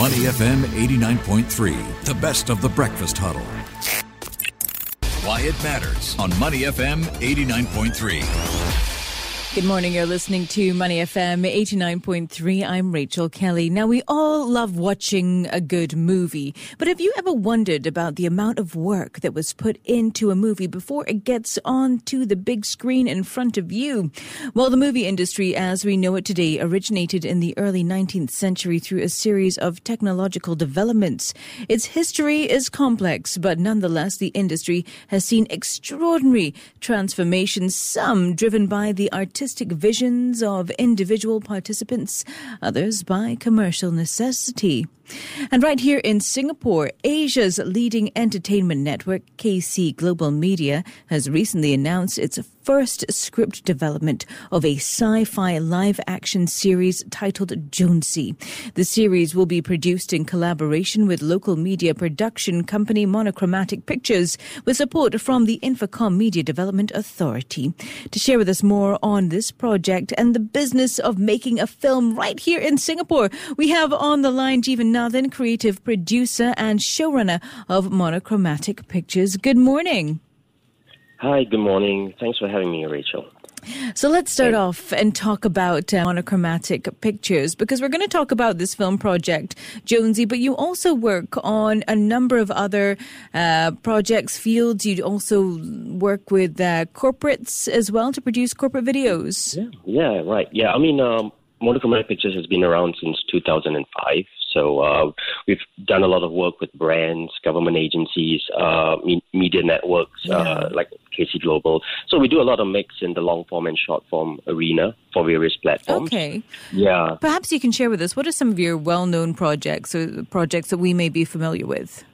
Money FM 89.3, the best of the breakfast huddle. Why it matters on Money FM 89.3. Good morning. You're listening to Money FM 89.3. I'm Rachel Kelly. Now, we all love watching a good movie, but have you ever wondered about the amount of work that was put into a movie before it gets onto the big screen in front of you? Well, the movie industry as we know it today originated in the early 19th century through a series of technological developments. Its history is complex, but nonetheless, the industry has seen extraordinary transformations, some driven by the artistic artistic visions of individual participants, others by commercial necessity. And right here in Singapore, Asia's leading entertainment network, KC Global Media, has recently announced its first script development of a sci-fi live-action series titled Jonesy. The series will be produced in collaboration with local media production company Monochromatic Pictures with support from the Infocomm Media Development Authority. To share with us more on this project and the business of making a film right here in Singapore, we have on the line Jeevan Nathan, creative producer and showrunner of Monochromatic Pictures. Good morning. Hi, good morning. Thanks for having me, Rachel. So let's start off and talk about uh, monochromatic pictures because we're going to talk about this film project, Jonesy, but you also work on a number of other uh, projects, fields. You also work with uh, corporates as well to produce corporate videos. Yeah, yeah right. Yeah, I mean, um, Monochromatic Pictures has been around since 2005. So uh, we've done a lot of work with brands, government agencies, uh, me- media networks uh, yeah. like KC Global. So we do a lot of mix in the long form and short form arena for various platforms. Okay. Yeah. Perhaps you can share with us what are some of your well-known projects or projects that we may be familiar with.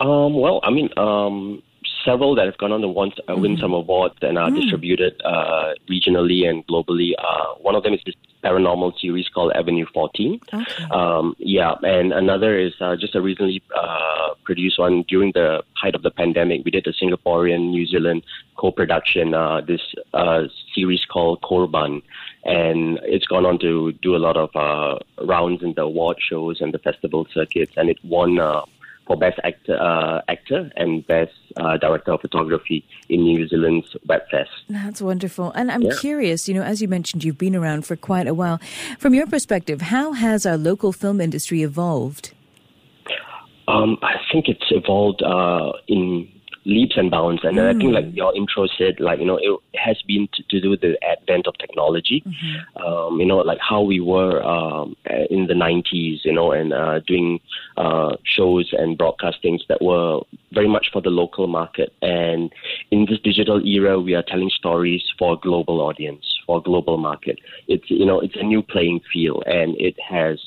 Um, well, I mean, um, several that have gone on to win, uh, win mm-hmm. some awards and are mm. distributed uh, regionally and globally. Uh, one of them is this paranormal series called Avenue 14. Okay. Um, yeah, and another is uh, just a recently uh, produced one during the height of the pandemic. We did a Singaporean New Zealand co-production. Uh, this series called Korban, and it's gone on to do a lot of rounds in the award shows and the festival circuits, and it won for Best Actor, uh, actor and Best uh, Director of Photography in New Zealand's Webfest. That's wonderful. And I'm yeah. curious, you know, as you mentioned, you've been around for quite a while. From your perspective, how has our local film industry evolved? Um, I think it's evolved uh, in leaps and bounds. And mm. I think, like mm. your intro said, like you know, it has been to, to do with the advent of technology. Mm-hmm. Um, you know, like how we were um, in the '90s, you know, and uh, doing uh, shows and broadcastings that were very much for the local market. And in this digital era, we are telling stories for a global audience, for a global market. It's you know, it's a new playing field, and it has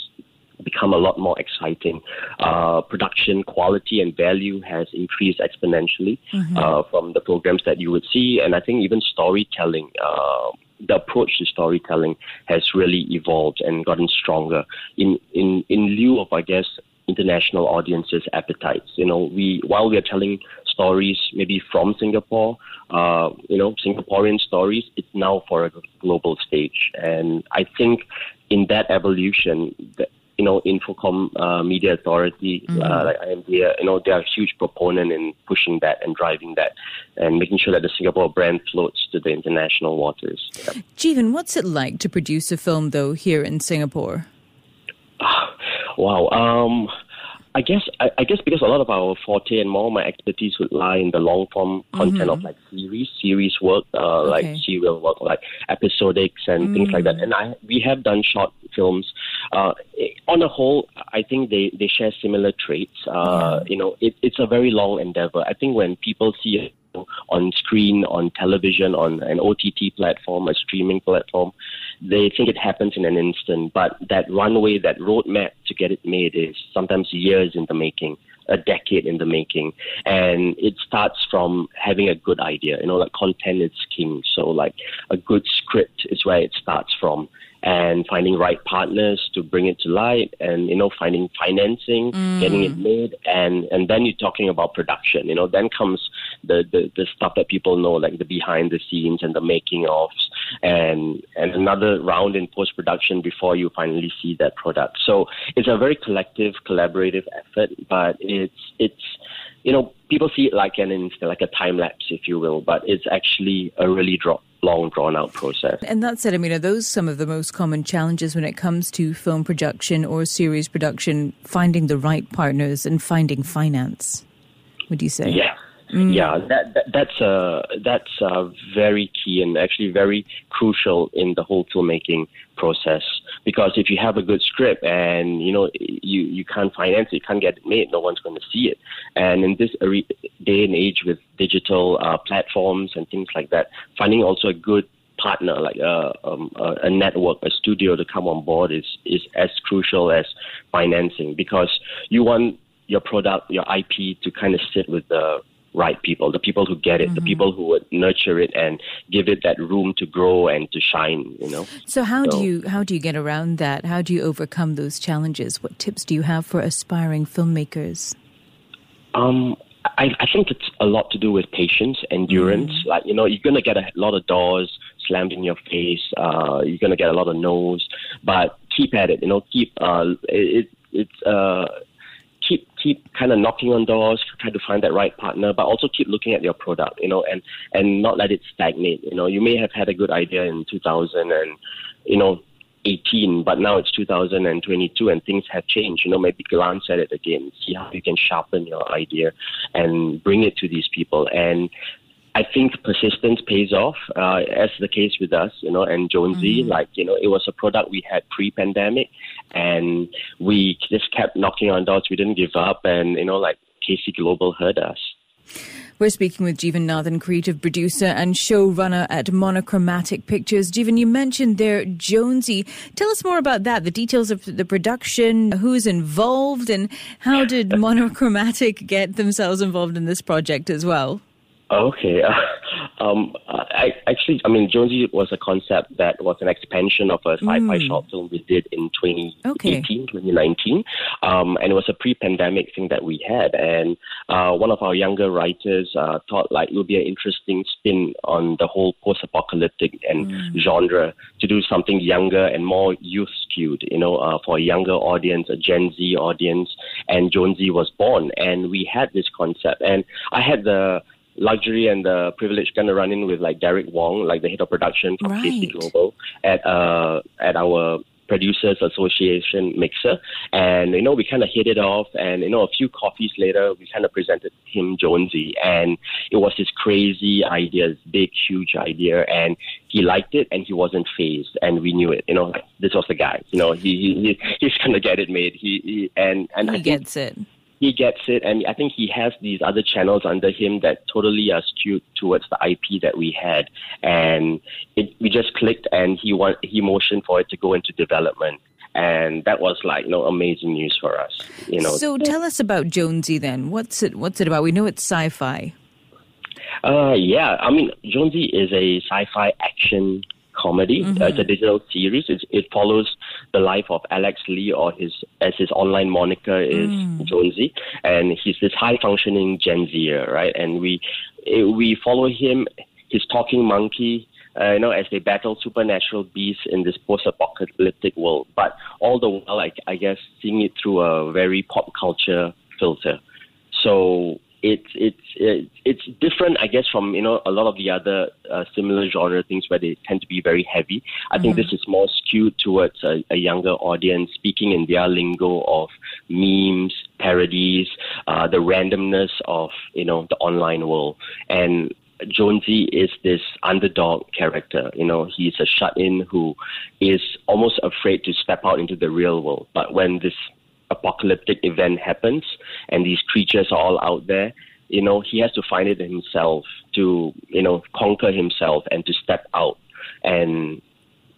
become a lot more exciting. Uh, production quality and value has increased exponentially mm-hmm. uh, from the programs that you would see, and I think even storytelling. Uh, the approach to storytelling has really evolved and gotten stronger in, in, in lieu of, I guess, international audiences' appetites. You know, we while we are telling stories maybe from Singapore, uh, you know, Singaporean stories, it's now for a global stage, and I think in that evolution, the, you know, Infocomm uh, Media Authority, mm-hmm. uh, like IMDA, you know, they are a huge proponent in pushing that and driving that and making sure that the Singapore brand floats to the international waters. Yeah. Jeevan, what's it like to produce a film, though, here in Singapore? wow. Um, I guess I, I, guess because a lot of our forte and more of my expertise would lie in the long form content mm-hmm. of like series, series work, uh, okay. like serial work, like episodics and mm. things like that. Mm. And I we have done short films. Uh, on a whole, I think they, they share similar traits. Uh. You know, it, it's a very long endeavor. I think when people see it on screen, on television, on an OTT platform, a streaming platform, they think it happens in an instant. But that runway, that roadmap to get it made is sometimes years in the making, a decade in the making. And it starts from having a good idea. You know, like content is king. So, like, a good script is where it starts from and finding right partners to bring it to light and you know finding financing mm. getting it made and and then you're talking about production you know then comes the, the the stuff that people know like the behind the scenes and the making of and and another round in post production before you finally see that product. So it's a very collective, collaborative effort, but it's it's you know people see it like an like a time lapse, if you will, but it's actually a really drop long drawn out process. And that said, I mean, are those some of the most common challenges when it comes to film production or series production, finding the right partners and finding finance? Would you say? Yeah. Mm. Yeah, that, that, that's uh, that's uh, very key and actually very crucial in the whole filmmaking process. Because if you have a good script and you know you you can't finance it, you can't get it made, no one's going to see it. And in this day and age with digital uh, platforms and things like that, finding also a good partner like a, uh, um, a network, a studio to come on board is is as crucial as financing because you want your product, your IP to kind of sit with the right people, the people who get it, mm-hmm. the people who would nurture it and give it that room to grow and to shine, you know. So how so, do you how do you get around that? How do you overcome those challenges? What tips do you have for aspiring filmmakers? Um I, I think it's a lot to do with patience, endurance. Mm. Like, you know, you're going to get a lot of doors slammed in your face. Uh, you're going to get a lot of no's, but keep at it, you know, keep, uh, it, it's, uh, keep keep kind of knocking on doors, try to find that right partner, but also keep looking at your product, you know, and and not let it stagnate. You know, you may have had a good idea in 2000 and you know 18, but now it's 2022 and things have changed. You know, maybe glance at it again, see how you can sharpen your idea and bring it to these people. And I think persistence pays off, uh, as the case with us, you know, and Jonesy. Mm-hmm. Like, you know, it was a product we had pre-pandemic, and we just kept knocking on doors. We didn't give up, and you know, like KC Global heard us. We're speaking with Jeevan Nathan, creative producer and showrunner at Monochromatic Pictures. Jeevan, you mentioned there Jonesy. Tell us more about that, the details of the production, who's involved, and how did Monochromatic get themselves involved in this project as well? Okay. um, I actually, I mean, Jonesy was a concept that was an expansion of a sci-fi mm. short film we did in 2018, okay. 2019, um, and it was a pre-pandemic thing that we had. And uh, one of our younger writers uh, thought like it would be an interesting spin on the whole post-apocalyptic and mm. genre to do something younger and more youth-skewed, you know, uh, for a younger audience, a Gen Z audience. And Jonesy was born, and we had this concept, and I had the luxury and the privilege kind of run in with like Derek Wong, like the head of production from right. KC Global at uh at our producers association mixer. And you know we kind of hit it off and you know a few coffees later we kind of presented him jonesy. And it was this crazy idea this big huge idea and he liked it and he wasn't phased. And we knew it you know this was the guy you know he, he he's gonna get it made. He, he and and he I gets it he gets it, and I think he has these other channels under him that totally are skewed towards the IP that we had, and it, we just clicked, and he want he motioned for it to go into development, and that was like you know amazing news for us, you know. So tell us about Jonesy then. What's it What's it about? We know it's sci-fi. Uh, yeah, I mean Jonesy is a sci-fi action comedy. Mm-hmm. Uh, it's a digital series. It's, it follows the life of Alex Lee, or his as his online moniker is mm. Jonesy, and he's this high functioning Gen Zer, right? And we we follow him, his talking monkey. Uh, you know, as they battle supernatural beasts in this post-apocalyptic world, but all the while, I, I guess, seeing it through a very pop culture filter. So it's it's it's different, I guess, from you know a lot of the other uh, similar genre things where they tend to be very heavy. I mm-hmm. think this is more skewed towards a, a, younger audience, speaking in their lingo of memes, parodies, uh, the randomness of you know the online world, and Jonesy is this underdog character. You know, he's a shut-in who is almost afraid to step out into the real world. But when this apocalyptic event happens and these creatures are all out there, you know, he has to find it himself to, you know, conquer himself and to step out and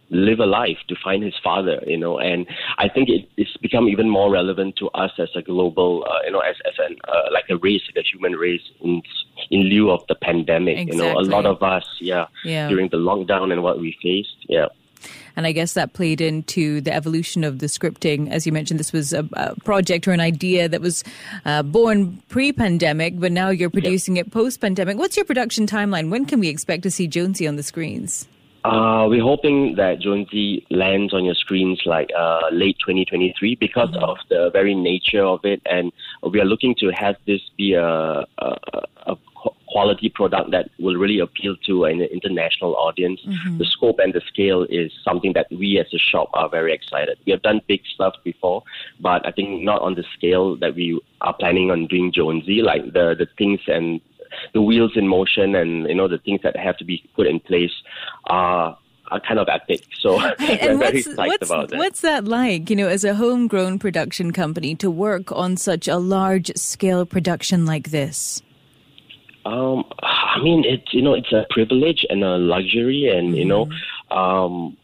live a life to find his father, you know, and I think it, it's become even more relevant to us as a global, uh, you know, as, as an, uh, like a race, like a human race in, in lieu of the pandemic, exactly. you know, a lot of us, yeah, yeah, during the lockdown and what we faced, yeah. And I guess that played into the evolution of the scripting. As you mentioned, this was a, a project or an idea that was uh, born pre pandemic, but now you're producing it post pandemic. What's your production timeline? When can we expect to see Jonesy on the screens? Uh, we're hoping that Jonesy lands on your screens like uh, late 2023 because mm-hmm. of the very nature of it, and we are looking to have this be a, a, a quality product that will really appeal to an international audience. Mm-hmm. The scope and the scale is something that we as a shop are very excited. We have done big stuff before, but I think not on the scale that we are planning on doing Jonesy, like the, the things and the wheels in motion and you know the things that have to be put in place are are kind of epic. So and what's, what's, that. What's that like, you know, as a homegrown production company to work on such a large scale production like this? Um, I mean, it's you know, it's a privilege and a luxury, and you know, mm-hmm. um,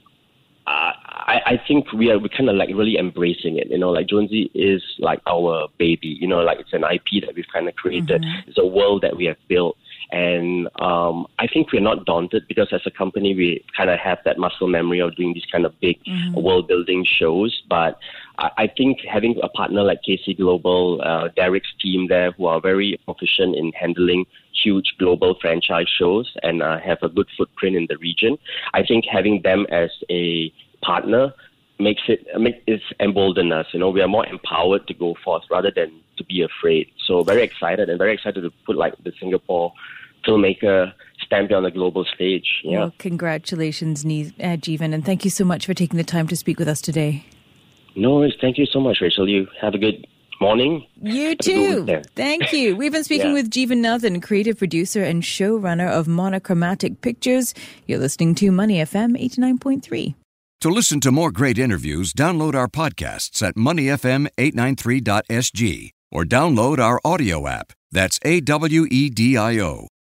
I, I think we are we kind of like really embracing it. You know, like Jonesy is like our baby. You know, like it's an IP that we've kind of created. Mm-hmm. It's a world that we have built. And um, I think we're not daunted because as a company, we kind of have that muscle memory of doing these kind of big mm-hmm. world building shows. But I, I, think having a partner like KC Global, uh, Derek's team there, who are very proficient in handling huge global franchise shows and uh, have a good footprint in the region, I think having them as a partner makes it make it's embolden us. You know, we are more empowered to go forth rather than to be afraid. So very excited and very excited to put like the Singapore filmmaker stamped on the global stage. Yeah. Well, congratulations, uh, Jeevan, and thank you so much for taking the time to speak with us today. No worries. Thank you so much, Rachel. You have a good morning. You too. Thank you. We've been speaking yeah. with Jeevan Nathan, creative producer and showrunner of Monochromatic Pictures. You're listening to Money FM 89.3. To listen to more great interviews, download our podcasts at moneyfm893.sg or download our audio app. That's A W E D I O.